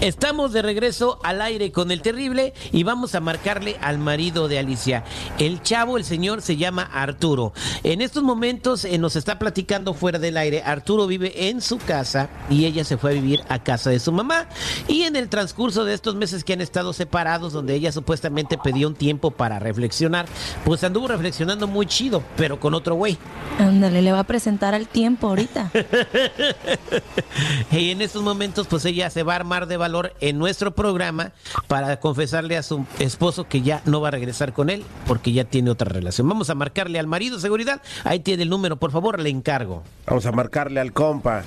Estamos de regreso al aire con el terrible y vamos a marcarle al marido de Alicia. El chavo, el señor, se llama Arturo. En estos momentos eh, nos está platicando fuera del aire. Arturo vive en su casa y ella se fue a vivir a casa de su mamá. Y en el transcurso de estos meses que han estado separados, donde ella supuestamente pidió un tiempo para reflexionar, pues anduvo reflexionando muy chido, pero con otro güey. Ándale, le va a presentar al tiempo ahorita. y en estos momentos, pues ella se va a armar de valor en nuestro programa para confesarle a su esposo que ya no va a regresar con él porque ya tiene otra relación. Vamos a marcarle al marido seguridad. Ahí tiene el número, por favor, le encargo. Vamos a marcarle al compa.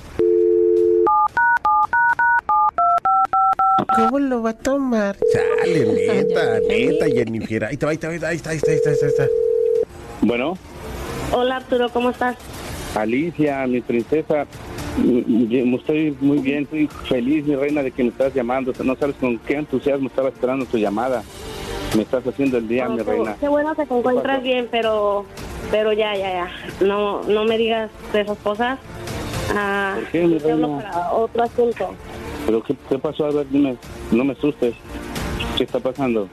¿Cómo lo va a tomar? Sale, neta, neta, Jennifer. Ahí está, ahí está, ahí está, ahí está, ahí está, ahí está. Bueno. Hola Arturo, ¿cómo estás? Alicia, mi princesa, Estoy muy bien, estoy feliz, mi reina, de que me estás llamando. No sabes con qué entusiasmo estaba esperando tu llamada. Me estás haciendo el día, mi reina. Qué bueno que te encuentras bien, pero pero ya, ya, ya. No no me digas de esas cosas. Ah, ¿Por qué, mi reina? otro asunto. ¿Pero qué, qué, pasó? A ver, dime. No me asustes. ¿Qué está pasando?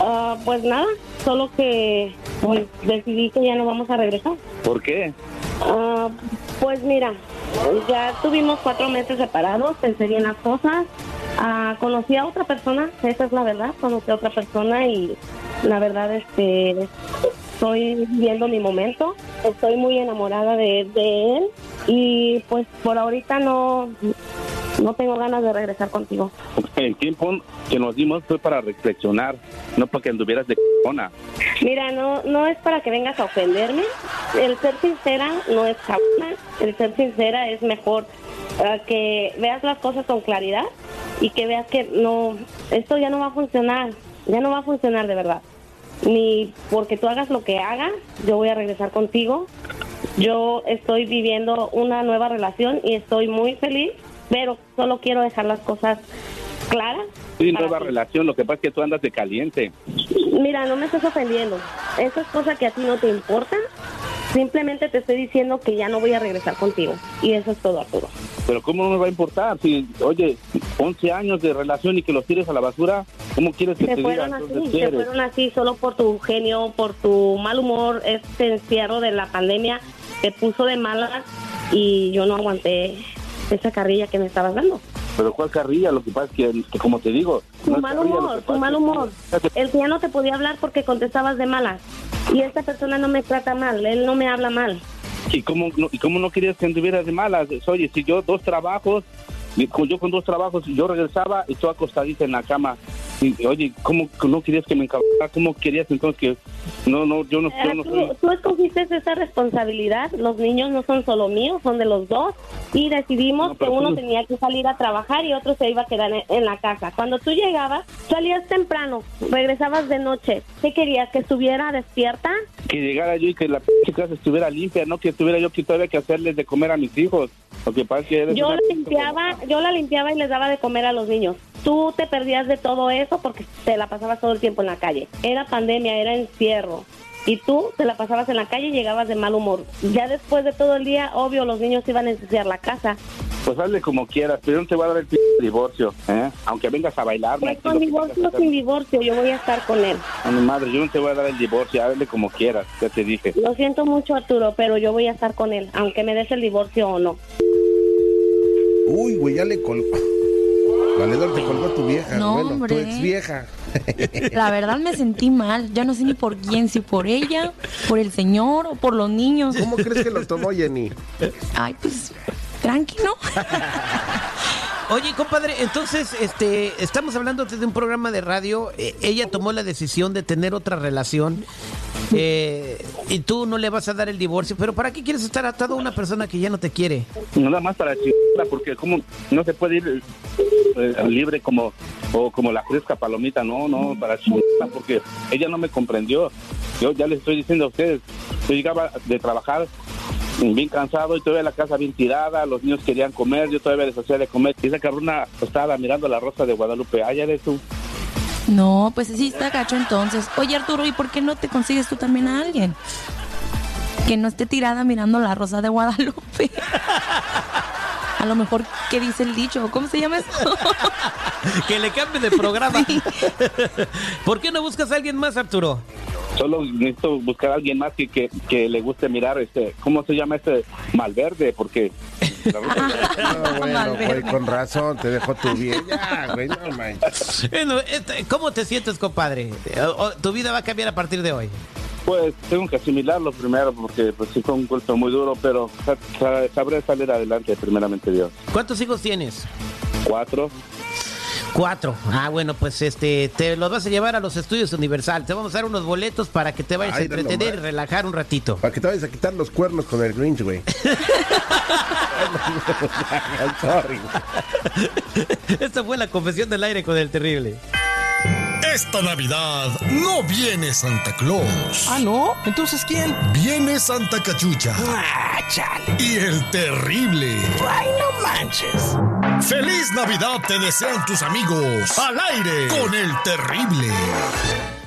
Ah, pues nada, solo que pues, decidí que ya no vamos a regresar. ¿Por qué? Uh, pues mira, ya tuvimos cuatro meses separados, pensé bien las cosas. Uh, conocí a otra persona, esa es la verdad, conocí a otra persona y la verdad este estoy viviendo mi momento, estoy muy enamorada de, de él y pues por ahorita no no tengo ganas de regresar contigo. El tiempo que nos dimos fue para reflexionar, no para que anduvieras de c***ona. Mira, no, no es para que vengas a ofenderme. El ser sincera no es cabona. El ser sincera es mejor uh, que veas las cosas con claridad y que veas que no, esto ya no va a funcionar. Ya no va a funcionar de verdad. Ni porque tú hagas lo que hagas, yo voy a regresar contigo. Yo estoy viviendo una nueva relación y estoy muy feliz pero solo quiero dejar las cosas claras. Sí, nueva relación, lo que pasa es que tú andas de caliente. Mira, no me estás ofendiendo. Esas cosas que a ti no te importan, simplemente te estoy diciendo que ya no voy a regresar contigo. Y eso es todo, Arturo. Pero ¿cómo no me va a importar? Si, oye, 11 años de relación y que los tires a la basura, ¿cómo quieres que se te fueron diga? Así, se fueron así solo por tu genio, por tu mal humor, este encierro de la pandemia te puso de malas y yo no aguanté esa carrilla que me estabas dando. Pero ¿cuál carrilla? Lo que pasa es que, como te digo... Tu mal humor, tu mal humor. El que ya no te podía hablar porque contestabas de malas. Y esta persona no me trata mal, él no me habla mal. ¿Y cómo no, y cómo no querías que anduvieras de malas? Oye, si yo dos trabajos, yo con dos trabajos, yo regresaba y tú acostadita en la cama. Y, oye, ¿cómo no querías que me encabara? ¿Cómo querías entonces que.? No, no, yo no, yo no ¿Tú, soy... tú escogiste esa responsabilidad. Los niños no son solo míos, son de los dos. Y decidimos que uno tenía que salir a trabajar y otro se iba a quedar en, la casa. Cuando tú llegabas, salías temprano, regresabas de noche. ¿Qué querías? ¿Que estuviera despierta? Que llegara yo y que la casa estuviera limpia, no que estuviera yo que todavía que hacerles de comer a mis hijos. Lo que pasa es que yo la limpiaba, yo la limpiaba y les daba de comer a los niños. Tú te perdías de todo eso porque te la pasabas todo el tiempo en la calle. Era pandemia, era encierro. Y tú te la pasabas en la calle y llegabas de mal humor. Ya después de todo el día, obvio, los niños iban a ensuciar la casa. Pues hazle como quieras, pero no te voy a dar el p divorcio, ¿eh? Aunque vengas a bailar. Pues con divorcio o sin divorcio, yo voy a estar con él. A mi madre, yo no te voy a dar el divorcio, hazle como quieras, ya te dije. Lo siento mucho, Arturo, pero yo voy a estar con él, aunque me des el divorcio o no. Uy, güey, ya le colgó. Valedor, te colgó tu vieja. No, bueno, hombre. tu ex vieja. La verdad me sentí mal. Ya no sé ni por quién, si por ella, por el señor o por los niños. ¿Cómo crees que lo tomó Jenny? Ay, pues, tranquilo. Oye, compadre, entonces, este, estamos hablando de un programa de radio. Eh, ella tomó la decisión de tener otra relación eh, y tú no le vas a dar el divorcio. Pero ¿para qué quieres estar atado a una persona que ya no te quiere? Nada más para porque como no se puede ir eh, libre como o como la fresca palomita, no, no, para chingarla, porque ella no me comprendió. Yo ya les estoy diciendo a ustedes, yo llegaba de trabajar bien cansado y todavía la casa bien tirada, los niños querían comer, yo todavía les hacía de comer. Y esa cabrona estaba mirando la rosa de Guadalupe. Ah, ya eres tú. No, pues sí está gacho entonces. Oye Arturo, ¿y por qué no te consigues tú también a alguien? Que no esté tirada mirando la rosa de Guadalupe. A lo mejor, ¿qué dice el dicho? ¿Cómo se llama eso? que le cambie de programa. ¿Por qué no buscas a alguien más, Arturo? Solo necesito buscar a alguien más que, que, que le guste mirar este, ¿cómo se llama este? Malverde, porque... No, bueno, güey, con razón, te dejó tu bien. Ya, güey, no manches. Bueno, este, ¿cómo te sientes, compadre? ¿Tu vida va a cambiar a partir de hoy? Pues tengo que asimilarlo primero porque pues sí fue un golpe muy duro, pero sa- sa- sabré salir adelante primeramente Dios. ¿Cuántos hijos tienes? Cuatro. Cuatro. Ah, bueno, pues este, te los vas a llevar a los estudios Universal. Te vamos a dar unos boletos para que te vayas Ay, a entretener y relajar un ratito. Para que te vayas a quitar los cuernos con el Grinch, güey. Sorry. Esta fue la confesión del aire con el terrible. Esta Navidad no viene Santa Claus. Ah, ¿no? Entonces, ¿quién? Viene Santa Cachucha. Ah, chale. Y el terrible. Ay, no manches. ¡Feliz Navidad te desean tus amigos! ¡Al aire con el terrible!